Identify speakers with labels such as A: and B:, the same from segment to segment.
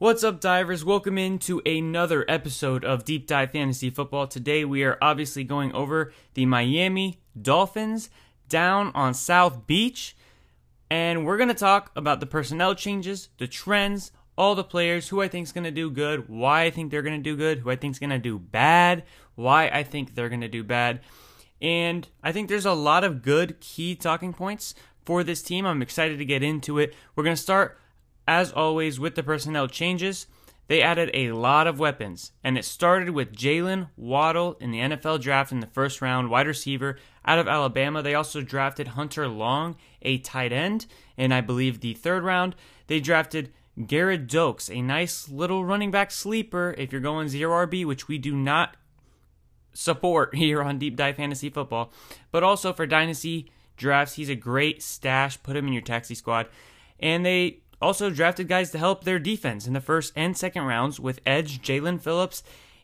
A: What's up, divers? Welcome into another episode of Deep Dive Fantasy Football. Today, we are obviously going over the Miami Dolphins down on South Beach, and we're going to talk about the personnel changes, the trends, all the players, who I think is going to do good, why I think they're going to do good, who I think is going to do bad, why I think they're going to do bad. And I think there's a lot of good key talking points for this team. I'm excited to get into it. We're going to start as always, with the personnel changes, they added a lot of weapons, and it started with Jaylen Waddle in the NFL draft in the first round, wide receiver out of Alabama. They also drafted Hunter Long, a tight end, in I believe the third round. They drafted Gerrid Doaks, a nice little running back sleeper if you're going zero RB, which we do not support here on Deep Dive Fantasy Football. But also for Dynasty drafts, he's a great stash. Put him in your taxi squad. And they also drafted guys to help their defense in the first and second rounds with edge Jaelan Phillips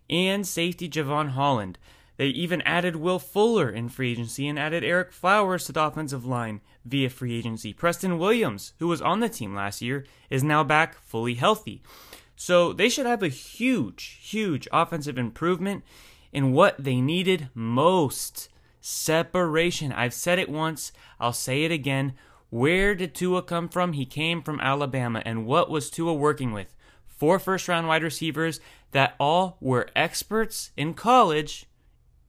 A: and safety Jevon Holland. They even added Will Fuller in free agency and added Ereck Flowers to the offensive line via free agency. Preston Williams, who was on the team last year, is now back fully healthy. So they should have a huge, huge offensive improvement in what they needed most separation. I've said it once, I'll say it again. Where did Tua come from? He came from Alabama. And what was Tua working with? Four first round wide receivers that all were experts in college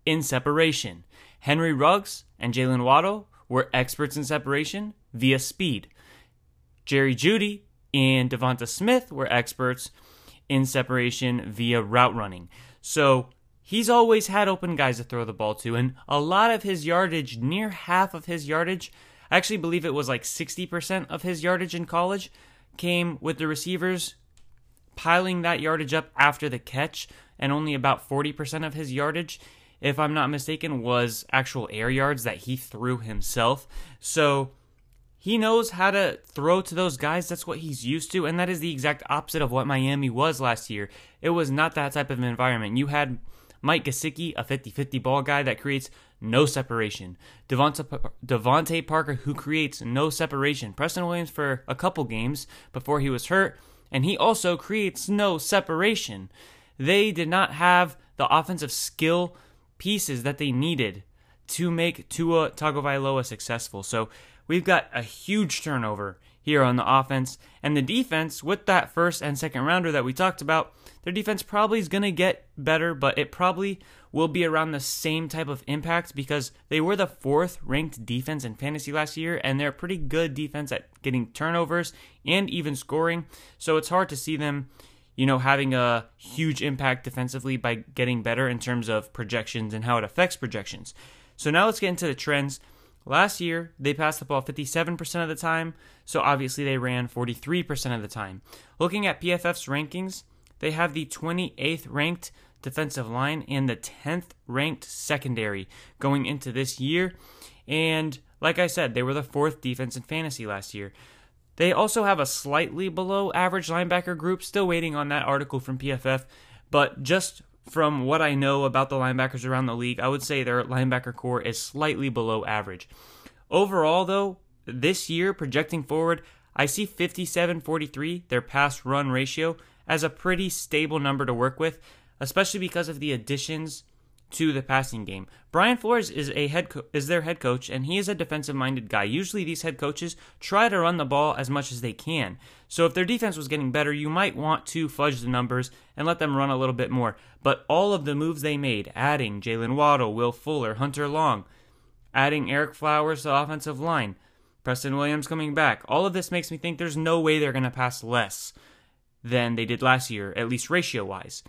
A: in separation. Henry Ruggs and Jaylen Waddle were experts in separation via speed. Jerry Jeudy and DeVonta Smith were experts in separation via route running. So he's always had open guys to throw the ball to, and a lot of his yardage, near half of his yardage, I actually believe it was like 60% of his yardage in college came with the receivers piling that yardage up after the catch, and only about 40% of his yardage, if I'm not mistaken, was actual air yards that he threw himself. So he knows how to throw to those guys. That's what he's used to, and that is the exact opposite of what Miami was last year. It was not that type of environment. You had Mike Gesicki, a 50 50 ball guy that creates no separation. Devonta, DeVante Parker, who creates no separation. Preston Williams for a couple games before he was hurt, and he also creates no separation. They did not have the offensive skill pieces that they needed to make Tua Tagovailoa successful. So we've got a huge turnover here on the offense. And the defense, with that first and second rounder that we talked about, their defense probably is going to get better, but it probably will be around the same type of impact because they were the fourth ranked defense in fantasy last year, and they're a pretty good defense at getting turnovers and even scoring. So it's hard to see them, you know, having a huge impact defensively by getting better in terms of projections and how it affects projections. So now let's get into the trends. Last year, they passed the ball 57% of the time, so obviously they ran 43% of the time. Looking at PFF's rankings, they have the 28th ranked defensive line and the 10th ranked secondary going into this year. And like I said, they were the fourth defense in fantasy last year. They also have a slightly below average linebacker group, still waiting on that article from PFF, but just from what I know about the linebackers around the league, I would say their linebacker core is slightly below average. Overall, though, this year, projecting forward, I see 57 43, their pass run ratio, as a pretty stable number to work with, especially because of the additions to the passing game. Brian Flores is a head co- is their head coach and he is a defensive minded guy. Usually these head coaches try to run the ball as much as they can. So if their defense was getting better, you might want to fudge the numbers and let them run a little bit more. But all of the moves they made, adding Jaylen Waddle, Will Fuller, Hunter Long, adding Ereck Flowers to the offensive line, Preston Williams coming back, all of this makes me think there's no way they're going to pass less than they did last year, at least ratio wise.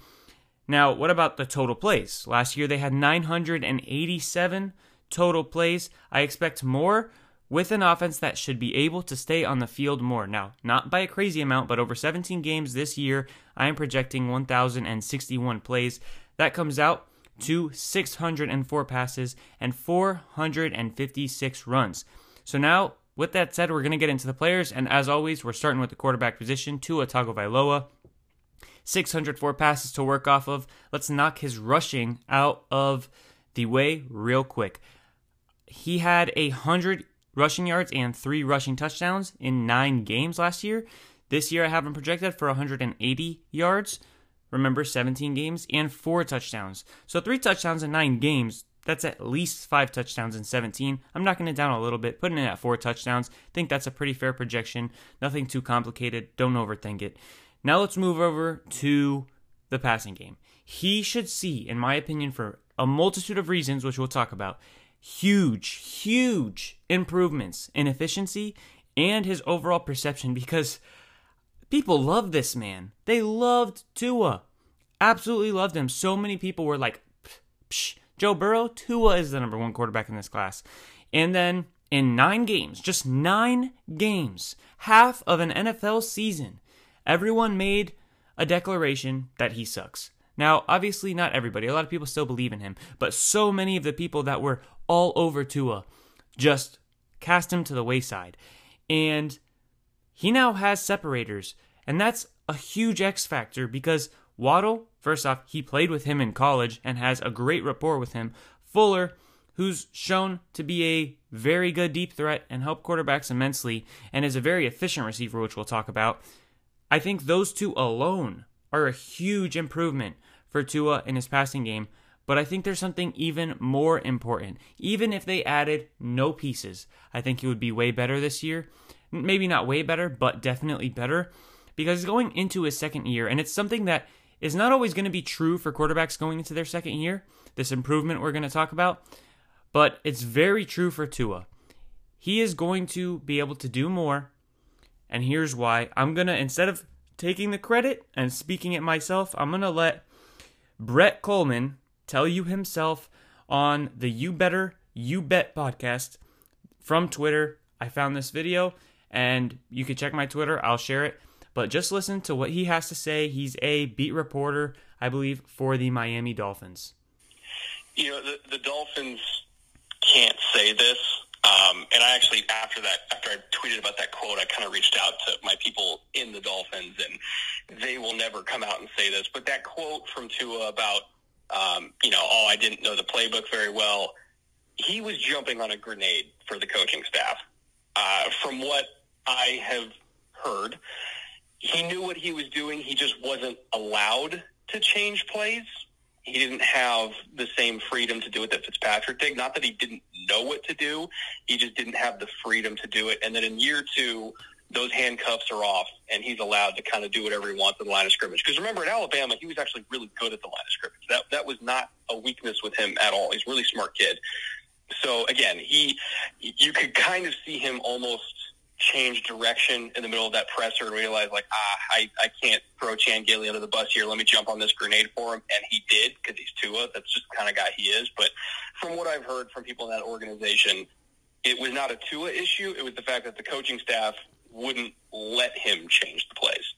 A: Now, what about the total plays? Last year they had 987 total plays. I expect more with an offense that should be able to stay on the field more. Now, not by a crazy amount, but over 17 games this year, I am projecting 1,061 plays. That comes out to 604 passes and 456 runs. So now, with that said, we're going to get into the players, and as always, we're starting with the quarterback position, Tua Tagovailoa. 604 passes to work off of. Let's knock his rushing out of the way real quick. He had a 100 rushing yards and three rushing touchdowns in nine games last year. This year, I have him projected for 180 yards. Remember, 17 games and four touchdowns. So, three touchdowns in nine games. That's at least five touchdowns in 17. I'm knocking it down a little bit, putting it at four touchdowns. Think that's a pretty fair projection. Nothing too complicated. Don't overthink it. Now let's move over to the passing game. He should see, in my opinion, for a multitude of reasons, which we'll talk about, huge, huge improvements in efficiency and his overall perception because people love this man. They loved Tua. Absolutely loved him. So many people were like, Psh, Joe Burrow, Tua is the number one quarterback in this class. And then in nine games, just nine games, half of an NFL season, everyone made a declaration that he sucks. Now, obviously, not everybody. A lot of people still believe in him, but so many of the people that were all over Tua just cast him to the wayside. And he now has separators, and that's a huge X factor because Waddle, first off, he played with him in college and has a great rapport with him. Fuller, who's shown to be a very good deep threat and help quarterbacks immensely, and is a very efficient receiver, which we'll talk about. I think those two alone are a huge improvement for Tua in his passing game, but I think there's something even more important. Even if they added no pieces, I think he would be way better this year. Maybe not way better, but definitely better because he's going into his second year, and it's something that is not always going to be true for quarterbacks going into their second year. This improvement we're going to talk about, but it's very true for Tua. He is going to be able to do more and here's why. I'm going to, instead of taking the credit and speaking it myself, I'm going to let Brett Kollmann tell you himself on the You Better, You Bet podcast from Twitter. I found this video and you can check my Twitter. I'll share it. But just listen to what he has to say. He's a beat reporter, I believe, for the Miami Dolphins.
B: You know, the, the Dolphins can't say this um, and I actually, after that, after I tweeted about that quote, I kind of reached out to my people in the Dolphins, and they will never come out and say this. But that quote from Tua about, um, you know, oh, I didn't know the playbook very well. He was jumping on a grenade for the coaching staff. Uh, from what I have heard, he knew what he was doing. He just wasn't allowed to change plays he didn't have the same freedom to do it that Fitzpatrick did. Not that he didn't know what to do, he just didn't have the freedom to do it. And then in year two, those handcuffs are off, and he's allowed to kind of do whatever he wants in the line of scrimmage. Because remember, at Alabama, he was actually really good at the line of scrimmage. That that was not a weakness with him at all. He's a really smart kid. So again, he you could kind of see him almost change direction in the middle of that presser and realize like, ah, I, I can't throw Chan Gailey under the bus here. Let me jump on this grenade for him. And he did because he's Tua. That's just the kind of guy he is. But from what I've heard from people in that organization, it was not a Tua issue. It was the fact that the coaching staff wouldn't let him change the plays.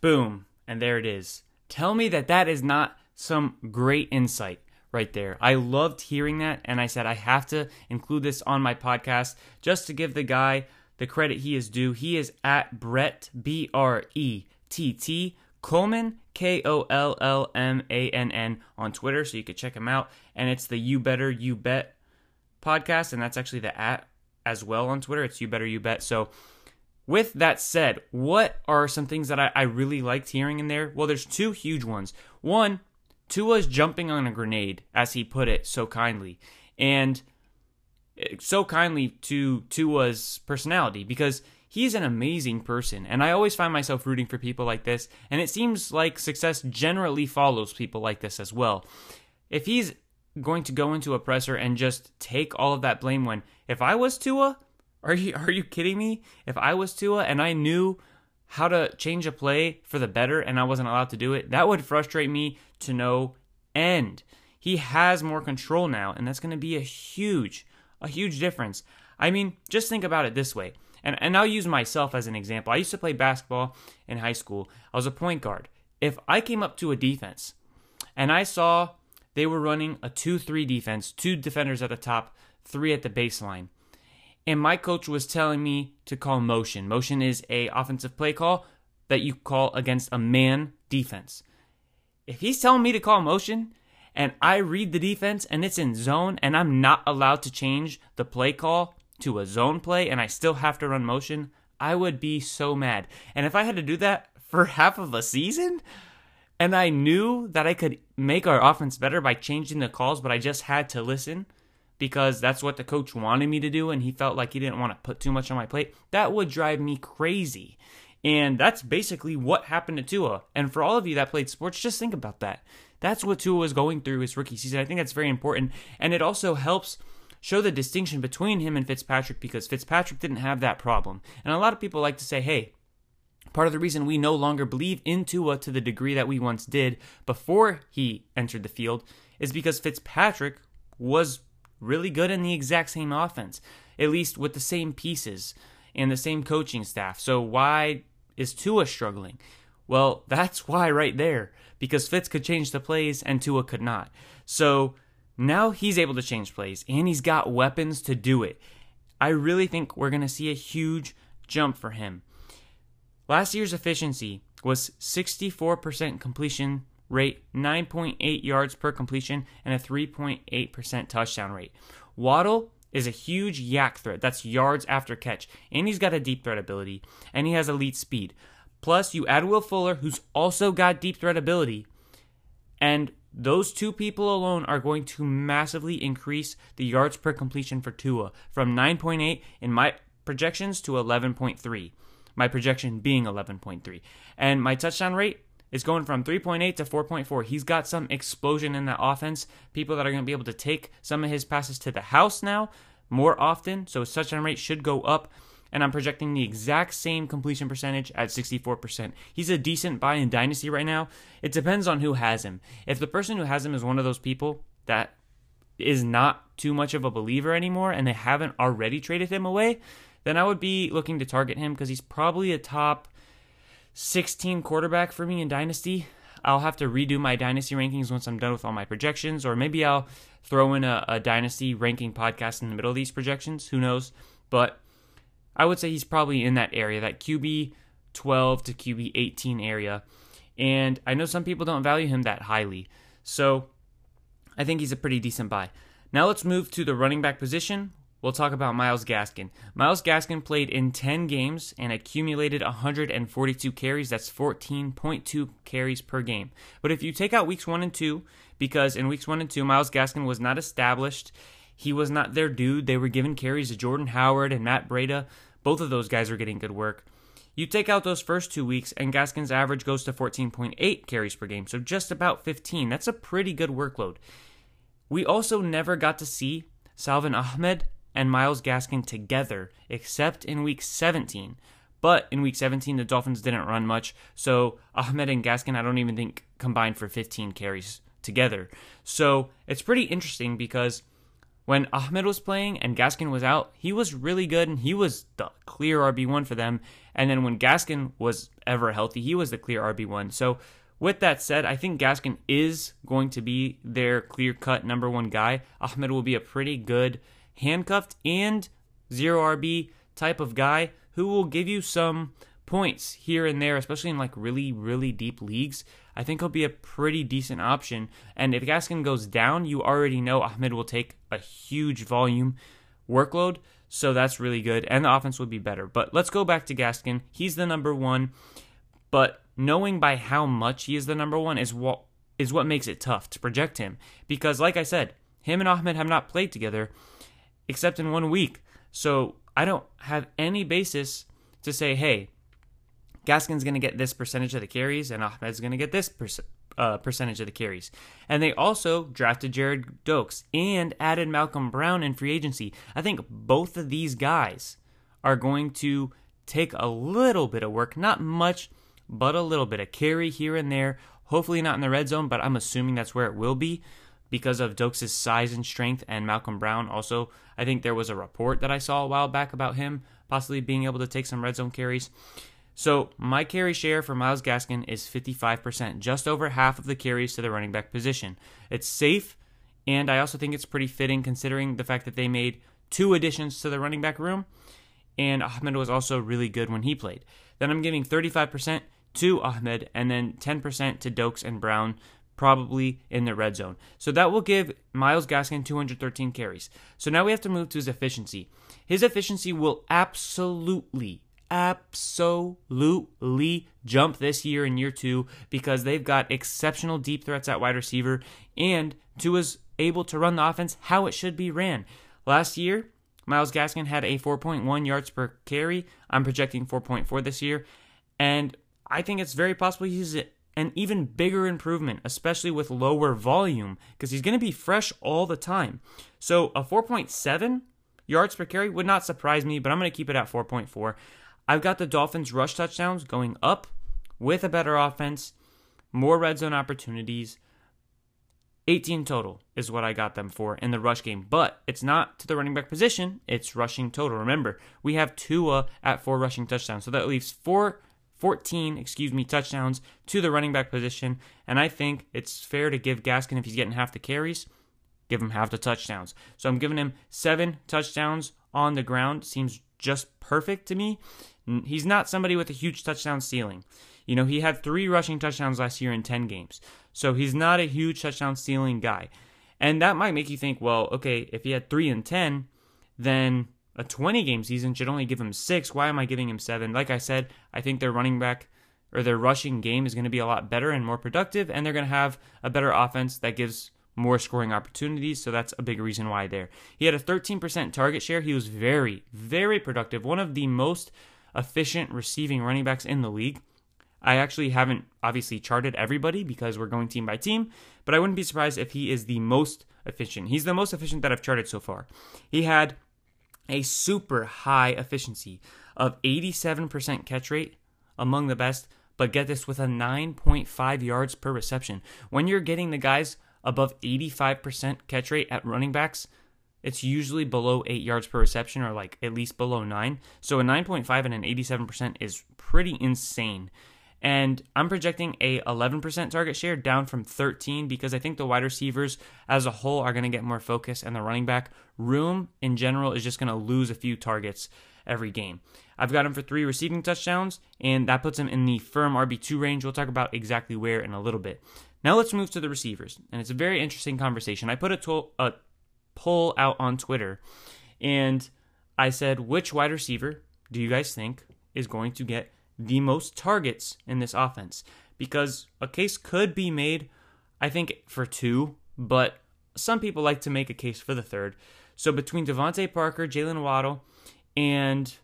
A: Boom. And there it is. Tell me that that is not some great insight right there. I loved hearing that, and I said I have to include this on my podcast just to give the guy the credit he is due. He is at Brett, B R E T T, Kollmann, K O L L M A N N, on Twitter, so you could check him out. And it's the You Better You Bet podcast, and that's actually the at as well on Twitter. It's You Better You Bet. So, with that said, what are some things that I, I really liked hearing in there? Well, there's two huge ones. One, Tua's jumping on a grenade, as he put it so kindly. And so kindly to Tua's personality because he's an amazing person and I always find myself rooting for people like this and it seems like success generally follows people like this as well. If he's going to go into a presser and just take all of that blame when if I was Tua, are you are you kidding me? If I was Tua and I knew how to change a play for the better and I wasn't allowed to do it, that would frustrate me to no end. He has more control now and that's going to be a huge a huge difference. I mean, just think about it this way. And, and I'll use myself as an example. I used to play basketball in high school. I was a point guard. If I came up to a defense and I saw they were running a 2 3 defense, two defenders at the top, three at the baseline, and my coach was telling me to call motion. Motion is a offensive play call that you call against a man defense. If he's telling me to call motion and I read the defense and it's in zone and I'm not allowed to change the play call to a zone play and I still have to run motion, I would be so mad. And if I had to do that for half of a season and I knew that I could make our offense better by changing the calls, but I just had to listen because that's what the coach wanted me to do and he felt like he didn't want to put too much on my plate, that would drive me crazy. And that's basically what happened to Tua. And for all of you that played sports, just think about that. That's what Tua was going through his rookie season. I think that's very important. And it also helps show the distinction between him and Fitzpatrick because Fitzpatrick didn't have that problem. And a lot of people like to say, hey, Part of the reason we no longer believe in Tua to the degree that we once did before he entered the field is because Fitzpatrick was really good in the exact same offense, at least with the same pieces and the same coaching staff. So why is Tua struggling? Well, that's why right there, because Fitz could change the plays and Tua could not. So now he's able to change plays and he's got weapons to do it. I really think we're going to see a huge jump for him. Last year's efficiency was 64% completion rate, 9.8 yards per completion, and a 3.8% touchdown rate. Waddle is a huge YAC threat. That's yards after catch. And he's got a deep threat ability. And he has elite speed. Plus, you add Will Fuller, who's also got deep threat ability. And those two people alone are going to massively increase the yards per completion for Tua from 9.8 in my projections to 11.3. My projection being 11.3. And my touchdown rate is going from 3.8 to 4.4. He's got some explosion in that offense. People that are going to be able to take some of his passes to the house now more often. So his touchdown rate should go up. And I'm projecting the exact same completion percentage at 64%. He's a decent buy in Dynasty right now. It depends on who has him. If the person who has him is one of those people that is not too much of a believer anymore and they haven't already traded him away, then I would be looking to target him because he's probably a top 16 quarterback for me in Dynasty. I'll have to redo my Dynasty rankings once I'm done with all my projections, or maybe I'll throw in a, a Dynasty ranking podcast in the middle of these projections. Who knows? But I would say he's probably in that area, that QB 12 to QB 18 area. And I know some people don't value him that highly. So I think he's a pretty decent buy. Now let's move to the running back position we'll talk about Myles Gaskin. Myles Gaskin played in 10 games and accumulated 142 carries. That's 14.2 carries per game. But if you take out weeks 1 and 2, because in weeks 1 and 2, Myles Gaskin was not established, he was not their dude. They were giving carries to Jordan Howard and Matt Breida. Both of those guys are getting good work. You take out those first two weeks, and Gaskin's average goes to 14.8 carries per game, so just about 15. That's a pretty good workload. We also never got to see Salvon Ahmed and Myles Gaskin together, except in week 17. But in week 17, the Dolphins didn't run much, so Ahmed and Gaskin, I don't even think combined for 15 carries together. So it's pretty interesting because when Ahmed was playing and Gaskin was out, he was really good and he was the clear RB1 for them. And then when Gaskin was ever healthy, he was the clear RB1. So with that said, I think Gaskin is going to be their clear cut number one guy. Ahmed will be a pretty good handcuffed and zero RB type of guy who will give you some points here and there, especially in like really, really deep leagues. I think he'll be a pretty decent option. And if Gaskin goes down, you already know Ahmed will take a huge volume workload. So that's really good. And the offense would be better. But let's go back to Gaskin. He's the number one. But knowing by how much he is the number one is what is what makes it tough to project him. Because like I said, him and Ahmed have not played together except in one week. So I don't have any basis to say, hey, Gaskin's going to get this percentage of the carries and Ahmed's going to get this per- uh, percentage of the carries. And they also drafted Gerrid Doaks and added Malcolm Brown in free agency. I think both of these guys are going to take a little bit of work, not much, but a little bit of carry here and there. Hopefully not in the red zone, but I'm assuming that's where it will be. because of Doaks' size and strength and Malcolm Brown. Also, I think there was a report that I saw a while back about him possibly being able to take some red zone carries. So my carry share for Myles Gaskin is 55%, just over half of the carries to the running back position. It's safe, and I also think it's pretty fitting considering the fact that they made two additions to the running back room, and Ahmed was also really good when he played. Then I'm giving 35% to Ahmed, and then 10% to Doaks and Brown, probably in the red zone. So that will give Myles Gaskin 213 carries. So now we have to move to his efficiency. His efficiency will absolutely absolutely jump this year in year two because they've got exceptional deep threats at wide receiver and Tua's able to run the offense how it should be ran. Last year, Myles Gaskin had a 4.1 yards per carry. I'm projecting 4.4 this year. And I think it's very possible he's an even bigger improvement, especially with lower volume, because he's going to be fresh all the time. So a 4.7 yards per carry would not surprise me, but I'm going to keep it at 4.4. I've got the Dolphins' rush touchdowns going up with a better offense, more red zone opportunities. 18 total is what I got them for in the rush game, but it's not to the running back position, it's rushing total. Remember, we have Tua at four rushing touchdowns, so that leaves four 14, excuse me, touchdowns to the running back position, and I think it's fair to give Gaskin if he's getting half the carries, give him half the touchdowns. So I'm giving him 7 touchdowns on the ground seems just perfect to me. Mm, he's not somebody with a huge touchdown ceiling. You know, he had three rushing touchdowns last year in 10 games. So he's not a huge touchdown ceiling guy. And that might make you think, well, okay, if he had three and 10, then a 20 game season should only give him six. Why am I giving him seven? Like I said, I think their running back or their rushing game is going to be a lot better and more productive, and they're going to have a better offense that gives more scoring opportunities. So that's a big reason why there. He had a 13% target share. He was very, very productive. One of the most efficient receiving running backs in the league. I actually haven't obviously charted everybody because we're going team by team, but I wouldn't be surprised if he is the most efficient. He's the most efficient that I've charted so far. He had a super high efficiency of 87% catch rate, among the best, but get this with a 9.5 yards per reception. When you're getting the guys above 85% catch rate at running backs, it's usually below 8 yards per reception or like at least below 9. So a 9.5 and an 87% is pretty insane. And I'm projecting a 11% target share down from 13 because I think the wide receivers as a whole are going to get more focus and the running back room in general is just going to lose a few targets every game. I've got him for 3 receiving touchdowns and that puts him in the firm RB2 range. We'll talk about exactly where in a little bit. Now let's move to the receivers. And it's a very interesting conversation. I put a, to- a poll out on Twitter and I said, which wide receiver do you guys think is going to get the most targets in this offense? Because a case could be made, I think, for two, but some people like to make a case for the third. So between DeVante Parker, Jaylen Waddle, and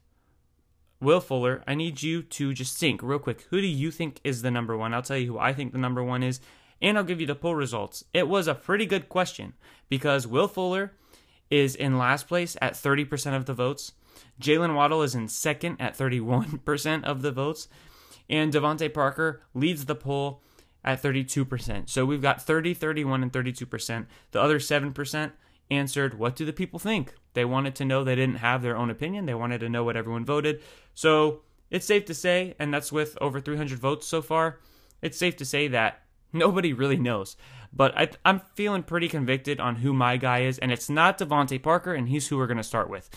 A: Will Fuller, I need you to just think real quick. Who do you think is the number one? I'll tell you who I think the number one is, and I'll give you the poll results. It was a pretty good question because Will Fuller is in last place at 30% of the votes. Jaylen Waddle is in second at 31% of the votes. And DeVante Parker leads the poll at 32%. So we've got 30, 31, and 32%. The other 7% answered, What do the people think? They wanted to know they didn't have their own opinion. They wanted to know what everyone voted. So it's safe to say, and that's with over 300 votes so far, it's safe to say that Nobody really knows. But I, am feeling pretty convicted on who my guy is, and it's not DeVante Parker, and he's who we're going to start with.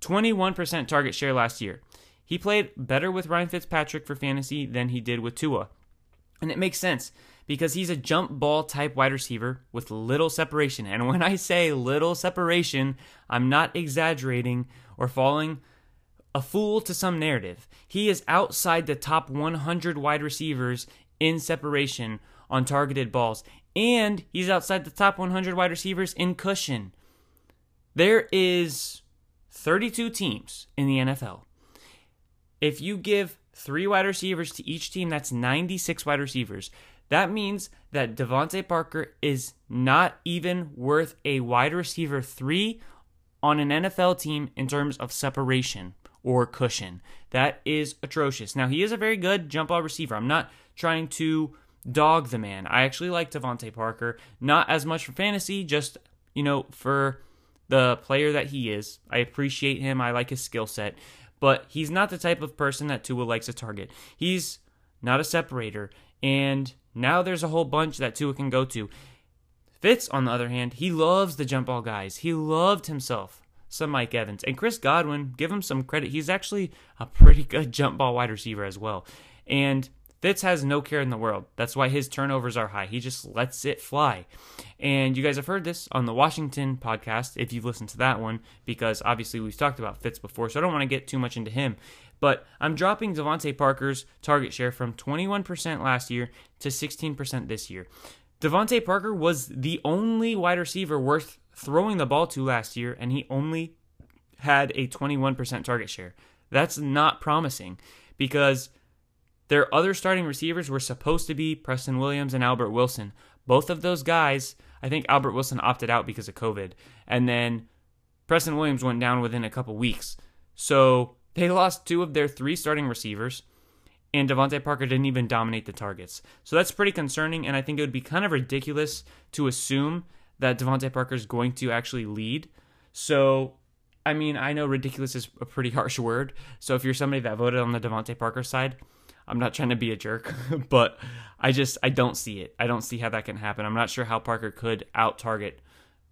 A: 21% target share last year. He played better with Ryan Fitzpatrick for fantasy than he did with Tua. And it makes sense because he's a jump ball type wide receiver with little separation. And when I say little separation, I'm not exaggerating or falling a fool to some narrative. He is outside the top 100 wide receivers in separation on targeted balls, and he's outside the top 100 wide receivers in cushion. There is 32 teams in the NFL. If you give three wide receivers to each team, that's 96 wide receivers. That means that DeVante Parker is not even worth a wide receiver three on an NFL team in terms of separation or cushion. That is atrocious. Now, he is a very good jump ball receiver. I'm not trying to dog the man. I actually like DeVante Parker, not as much for fantasy, just, you know, for the player that he is. I appreciate him. I like his skill set, but he's not the type of person that Tua likes to target. He's not a separator, and now there's a whole bunch that Tua can go to. Fitz, on the other hand, he loves the jump ball guys. He loved himself some Mike Evans. And Chris Godwin, give him some credit. He's actually a pretty good jump ball wide receiver as well. And Fitz has no care in the world. That's why his turnovers are high. He just lets it fly. And you guys have heard this on the Washington podcast, if you've listened to that one, because obviously we've talked about Fitz before, so I don't want to get too much into him. But I'm dropping DeVante Parker's target share from 21% last year to 16% this year. DeVante Parker was the only wide receiver worth throwing the ball to last year, and he only had a 21% target share. That's not promising because their other starting receivers were supposed to be Preston Williams and Albert Wilson. Both of those guys, I think Albert Wilson opted out because of COVID, and then Preston Williams went down within a couple weeks. So they lost two of their three starting receivers, and DeVante Parker didn't even dominate the targets. So that's pretty concerning, and I think it would be kind of ridiculous to assume that DeVante Parker is going to actually lead. So, I mean, I know ridiculous is a pretty harsh word. So if you're somebody that voted on the DeVante Parker side, I'm not trying to be a jerk, but I just I don't see it. I don't see how that can happen. I'm not sure how Parker could out target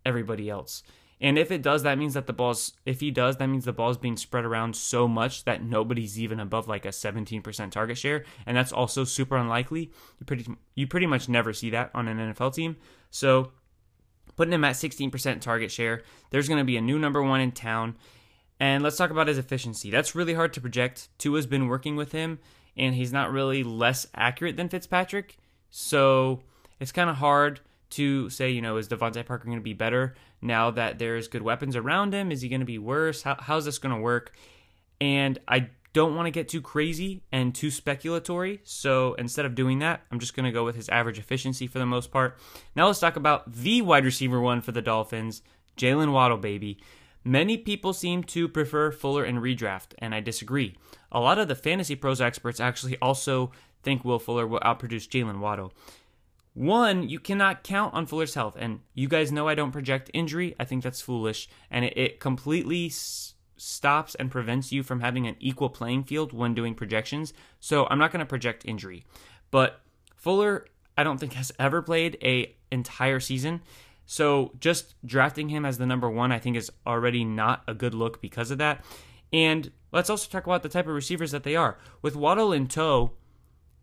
A: everybody else. And if it does, that means that the ball's if he does, that means the ball's being spread around so much that nobody's even above like a 17% target share, and that's also super unlikely. You pretty you pretty much never see that on an NFL team. So putting him at 16% target share, there's going to be a new number 1 in town. And let's talk about his efficiency. That's really hard to project. Tua's been working with him and he's not really less accurate than Fitzpatrick. So it's kind of hard to say, you know, is DeVante Parker going to be better now that there's good weapons around him? Is he going to be worse? How, how's this going to work? And I don't want to get too crazy and too speculatory. So instead of doing that, I'm just going to go with his average efficiency for the most part. Now let's talk about the wide receiver one for the Dolphins, Jaylen Waddle, baby. Many people seem to prefer Fuller and redraft, and I disagree. A lot of the fantasy pros experts actually also think Will Fuller will outproduce Jaylen Waddle. One, you cannot count on Fuller's health, and you guys know I don't project injury. I think that's foolish, and it, it completely s- stops and prevents you from having an equal playing field when doing projections. So I'm not going to project injury, but Fuller, I don't think has ever played a entire season. So just drafting him as the number one, I think, is already not a good look because of that. And let's also talk about the type of receivers that they are. With Waddle in tow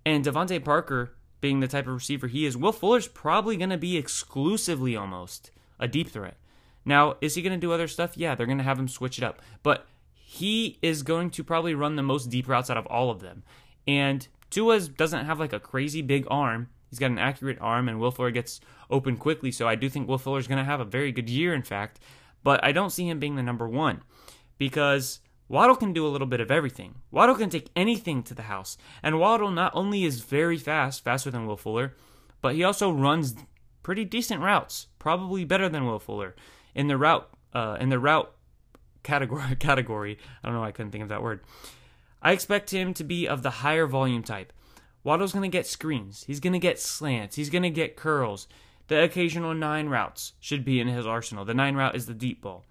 A: and DeVante Parker being the type of receiver he is, Will Fuller's probably going to be exclusively almost a deep threat. Now, is he going to do other stuff? Yeah, they're going to have him switch it up. But he is going to probably run the most deep routes out of all of them. And Tua doesn't have like a crazy big arm. He's got an accurate arm, and Will Fuller gets open quickly. So I do think Will Fuller is going to have a very good year, in fact. But I don't see him being the number one because Waddle can do a little bit of everything. Waddle can take anything to the house. And Waddle not only is very fast, faster than Will Fuller, but he also runs pretty decent routes, probably better than Will Fuller in the route uh, in the route category category. I don't know, I couldn't think of that word. I expect him to be of the higher volume type. Waddle's going to get screens. He's going to get slants. He's going to get curls. The occasional nine routes should be in his arsenal. The nine route is the deep ball.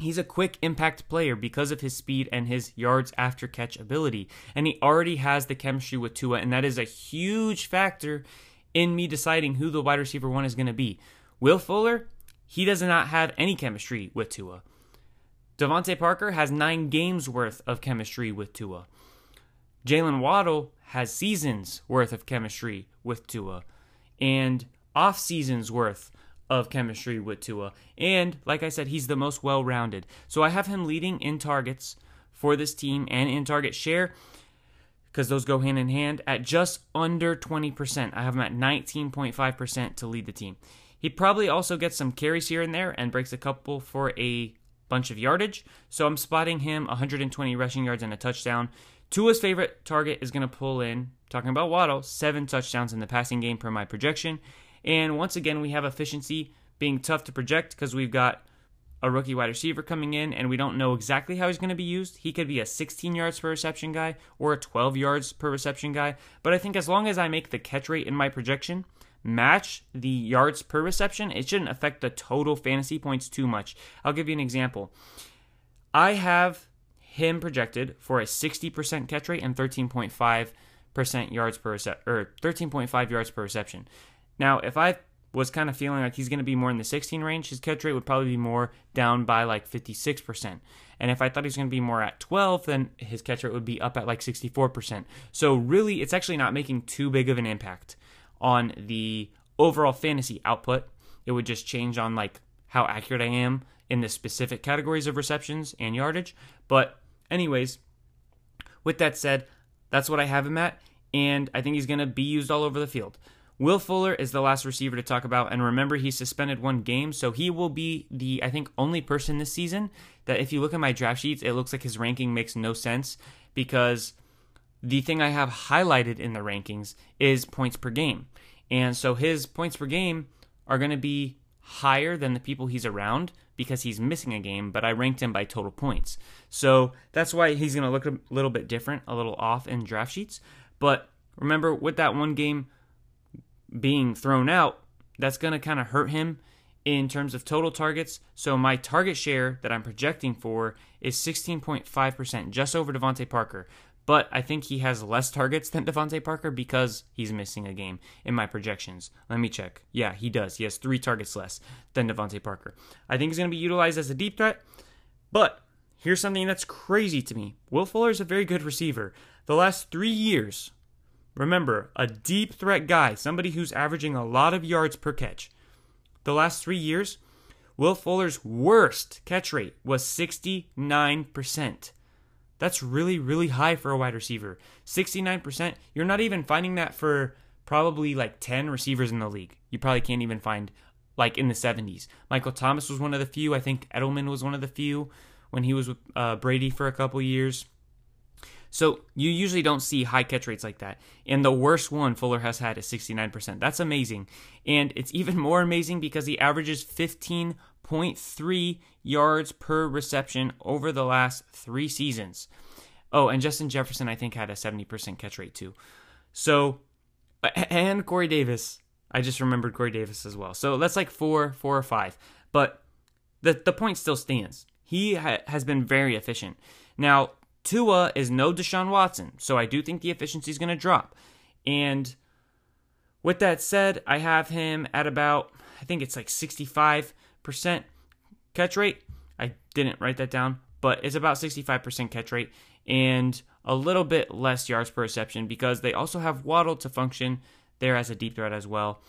A: He's a quick impact player because of his speed and his yards after catch ability. And he already has the chemistry with Tua, and that is a huge factor in me deciding who the wide receiver one is going to be. Will Fuller, he does not have any chemistry with Tua. DeVante Parker has nine games worth of chemistry with Tua. Jaylen Waddle has seasons worth of chemistry with Tua and off seasons worth of chemistry with Tua. And like I said, he's the most well rounded. So I have him leading in targets for this team and in target share because those go hand in hand at just under 20%. I have him at 19.5% to lead the team. He probably also gets some carries here and there and breaks a couple for a bunch of yardage. So I'm spotting him 120 rushing yards and a touchdown. Tua's favorite target is going to pull in, talking about Waddle, seven touchdowns in the passing game per my projection. And once again, we have efficiency being tough to project because we've got a rookie wide receiver coming in, and we don't know exactly how he's going to be used. He could be a 16 yards per reception guy or a 12 yards per reception guy. But I think as long as I make the catch rate in my projection match the yards per reception, it shouldn't affect the total fantasy points too much. I'll give you an example. I have him projected for a 60% catch rate and 13.5% yards per rece- or 13.5 yards per reception. Now, if I was kind of feeling like he's going to be more in the 16 range, his catch rate would probably be more down by like 56%. And if I thought he was going to be more at 12, then his catch rate would be up at like 64%. So really, it's actually not making too big of an impact on the overall fantasy output. It would just change on like how accurate I am in the specific categories of receptions and yardage. But anyways, with that said, that's what I have him at, and I think he's going to be used all over the field. Will Fuller is the last receiver to talk about, and remember he suspended one game, so he will be the I think only person this season that if you look at my draft sheets, it looks like his ranking makes no sense because the thing I have highlighted in the rankings is points per game. And so his points per game are going to be higher than the people he's around because he's missing a game, but I ranked him by total points. So that's why he's going to look a little bit different, a little off in draft sheets. But remember, with that one game being thrown out, that's going to kind of hurt him in terms of total targets. So my target share that I'm projecting for is 16.5%, just over DeVante Parker. But I think he has less targets than DeVante Parker because he's missing a game in my projections. Let me check. Yeah, he does. He has three targets less than DeVante Parker. I think he's going to be utilized as a deep threat. But here's something that's crazy to me Will Fuller is a very good receiver. The last three years, remember, a deep threat guy, somebody who's averaging a lot of yards per catch. The last three years, Will Fuller's worst catch rate was 69%. That's really, really high for a wide receiver. 69%. You're not even finding that for probably like 10 receivers in the league. You probably can't even find like in the 70s. Michael Thomas was one of the few. I think Edelman was one of the few when he was with uh, Brady for a couple years. So you usually don't see high catch rates like that. And the worst one Fuller has had is 69%. That's amazing. And it's even more amazing because he averages 15 0.3 yards per reception over the last three seasons. Oh, and Justin Jefferson, I think, had a 70% catch rate too. So, and Corey Davis. I just remembered Corey Davis as well. So that's like four, four or five. But the, the point still stands. He ha- has been very efficient. Now, Tua is no Deshaun Watson, so I do think the efficiency is going to drop. And with that said, I have him at about, I think it's like 65 percent catch rate. I didn't write that down, but it's about 65% catch rate and a little bit less yards per reception because they also have Waddle to function there as a deep threat as well.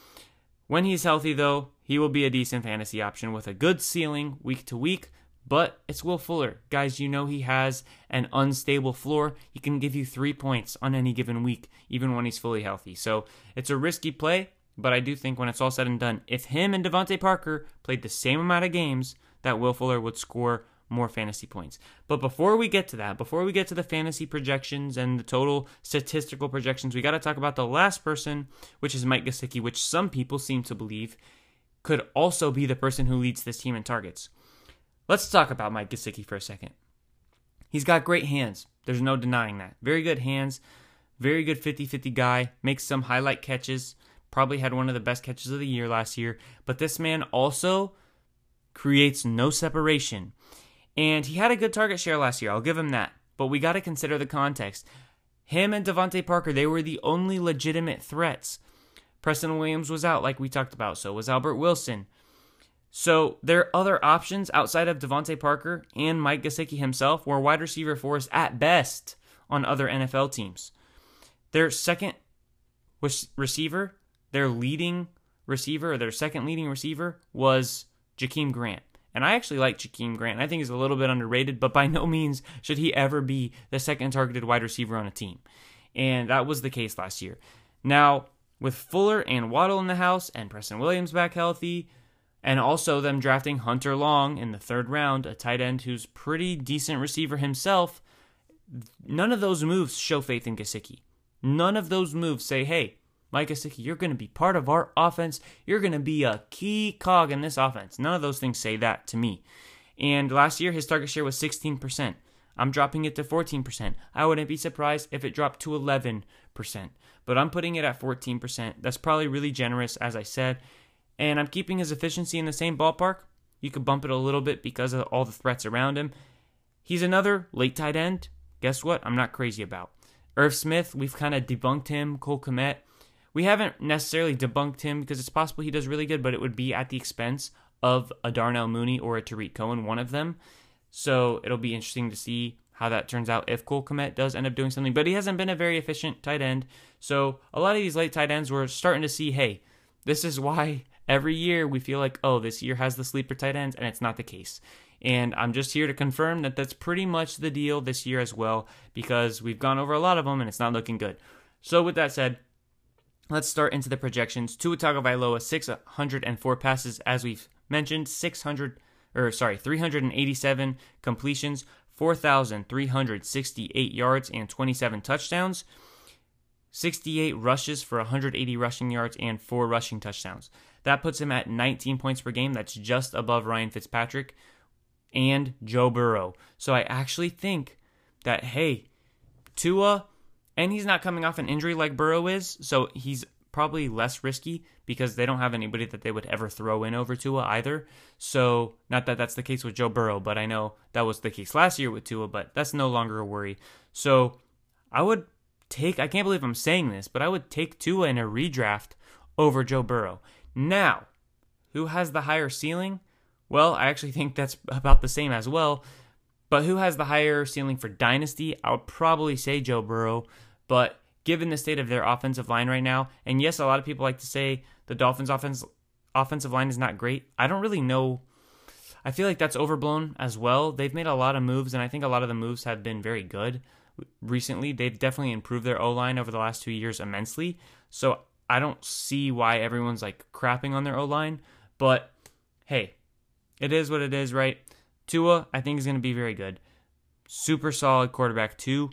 A: When he's healthy, though, he will be a decent fantasy option with a good ceiling week to week. But it's Will Fuller. Guys, you know he has an unstable floor. He can give you three points on any given week, even when he's fully healthy. So it's a risky play, but I do think when it's all said and done, if him and DeVante Parker played the same amount of games, that Will Fuller would score more fantasy points. But before we get to that, before we get to the fantasy projections and the total statistical projections, we got to talk about the last person, which is Mike Gesicki, which some people seem to believe could also be the person who leads this team in targets. Let's talk about Mike Gesicki for a second. He's got great hands. There's no denying that. Very good hands. Very good 50 50 guy. Makes some highlight catches probably had one of the best catches of the year last year, but this man also creates no separation. And he had a good target share last year, I'll give him that. But we got to consider the context. Him and DeVante Parker, they were the only legitimate threats. Preston Williams was out, like we talked about, so was Albert Wilson. So there are other options outside of DeVante Parker and Mike Gesicki himself were wide receiver fours at best on other NFL teams. Their second receiver their leading receiver or their second leading receiver was Jakeem Grant. And I actually like Jakeem Grant. I think he's a little bit underrated, but by no means should he ever be the second targeted wide receiver on a team. And that was the case last year. Now, with Fuller and Waddle in the house and Preston Williams back healthy, and also them drafting Hunter Long in the third round, a tight end who's pretty decent receiver himself, none of those moves show faith in Gesicki. None of those moves say, hey, Mike Gesicki, you're going to be part of our offense. You're going to be a key cog in this offense. None of those things say that to me. And last year, his target share was 16%. I'm dropping it to 14%. I wouldn't be surprised if it dropped to 11%. But I'm putting it at 14%. That's probably really generous, as I said. And I'm keeping his efficiency in the same ballpark. You could bump it a little bit because of all the threats around him. He's another late tight end. Guess what? I'm not crazy about. Irv Smith, we've kind of debunked him. Cole Kmet, we haven't necessarily debunked him because it's possible he does really good, but it would be at the expense of a Darnell Mooney or a Tarik Cohen, one of them. So it'll be interesting to see how that turns out if Cole Kmet does end up doing something. But he hasn't been a very efficient tight end. So a lot of these late tight ends, we're starting to see, hey, this is why every year we feel like, oh, this year has the sleeper tight ends, and it's not the case. And I'm just here to confirm that that's pretty much the deal this year as well, because we've gone over a lot of them and it's not looking good. So with that said, let's start into the projections. Tua Tagovailoa, 604 passes, as we've mentioned, 600 or sorry, 387 completions, 4,368 yards, and 27 touchdowns. 68 rushes for 180 rushing yards and 4 rushing touchdowns. That puts him at 19 points per game. That's just above Ryan Fitzpatrick and Joe Burrow. So I actually think that, hey, Tua, and he's not coming off an injury like Burrow is, so he's probably less risky because they don't have anybody that they would ever throw in over Tua either. So, not that that's the case with Joe Burrow, but I know that was the case last year with Tua, but that's no longer a worry. So, I would take, I can't believe I'm saying this, but I would take Tua in a redraft over Joe Burrow. Now, who has the higher ceiling? Well, I actually think that's about the same as well. But who has the higher ceiling for dynasty? I would probably say Joe Burrow, but given the state of their offensive line right now. And yes, a lot of people like to say the Dolphins' offense offensive line is not great. I don't really know. I feel like that's overblown as well. They've made a lot of moves, and I think a lot of the moves have been very good recently. They've definitely improved their O line over the last two years immensely. So I don't see why everyone's like crapping on their O line. But hey, it is what it is, right? Tua, I think, is going to be very good. Super solid quarterback, too.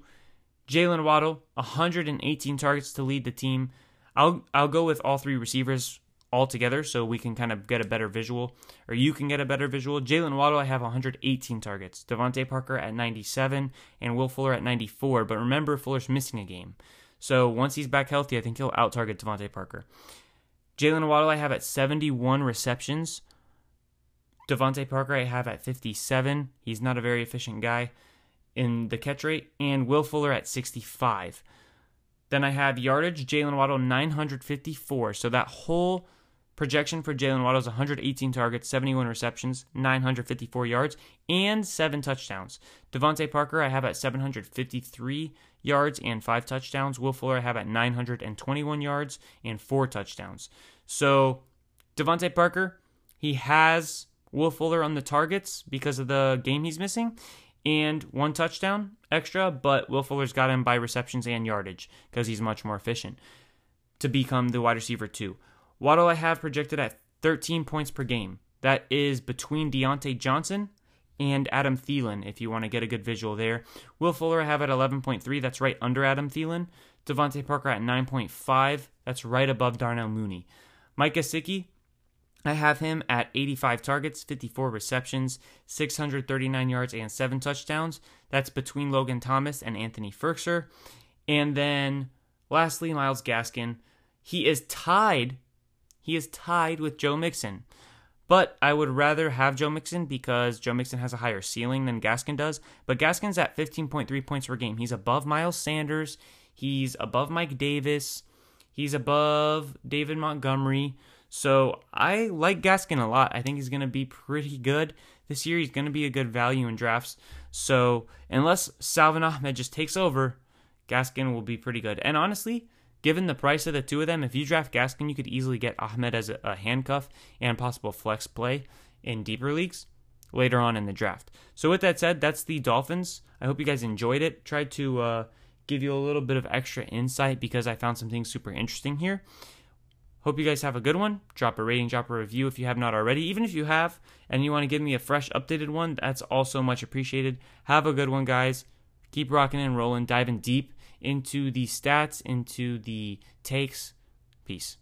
A: Jaylen Waddle, 118 targets to lead the team. I'll I'll go with all three receivers all together so we can kind of get a better visual, or you can get a better visual. Jaylen Waddle, I have 118 targets. DeVante Parker at 97, and Will Fuller at 94. But remember, Fuller's missing a game. So once he's back healthy, I think he'll out target DeVante Parker. Jaylen Waddle, I have at 71 receptions. DeVante Parker, I have at 57. He's not a very efficient guy in the catch rate, and Will Fuller at 65. Then I have yardage, Jaylen Waddle 954. So that whole projection for Jaylen Waddle is 118 targets, 71 receptions, 954 yards, and seven touchdowns. DeVante Parker I have at 753 yards and five touchdowns. Will Fuller have at 921 yards and four touchdowns. So DeVante Parker, he has Will Fuller on the targets because of the game he's missing and one touchdown extra, but Will Fuller's got him by receptions and yardage because he's much more efficient to become the wide receiver two. Waddle I have projected at 13 points per game. That is between Diontae Johnson and Adam Thielen, if you want to get a good visual there. Will Fuller I have at 11.3, that's right under Adam Thielen. DeVante Parker at 9.5, that's right above Darnell Mooney. Mike Gesicki, I have him at 85 targets, 54 receptions, 639 yards, and 7 touchdowns. That's between Logan Thomas and Anthony Firkser. And then lastly, Myles Gaskin. He is tied. He is tied with Joe Mixon. But I would rather have Joe Mixon because Joe Mixon has a higher ceiling than Gaskin does. But Gaskin's at 15.3 points per game. He's above Miles Sanders. He's above Mike Davis. He's above David Montgomery. So I like Gaskin a lot. I think he's going to be pretty good this year. He's going to be a good value in drafts. So unless Salvon Ahmed just takes over, Gaskin will be pretty good. And honestly, given the price of the two of them, if you draft Gaskin, you could easily get Ahmed as a, handcuff and possible flex play in deeper leagues later on in the draft. So with that said, that's the Dolphins. I hope you guys enjoyed it. Tried to uh, give you a little bit of extra insight because I found something super interesting here. Hope you guys have a good one. Drop a rating, drop a review if you have not already. Even if you have and you want to give me a fresh, updated one, that's also much appreciated. Have a good one, guys. Keep rocking and rolling, diving deep into the stats, into the takes. Peace.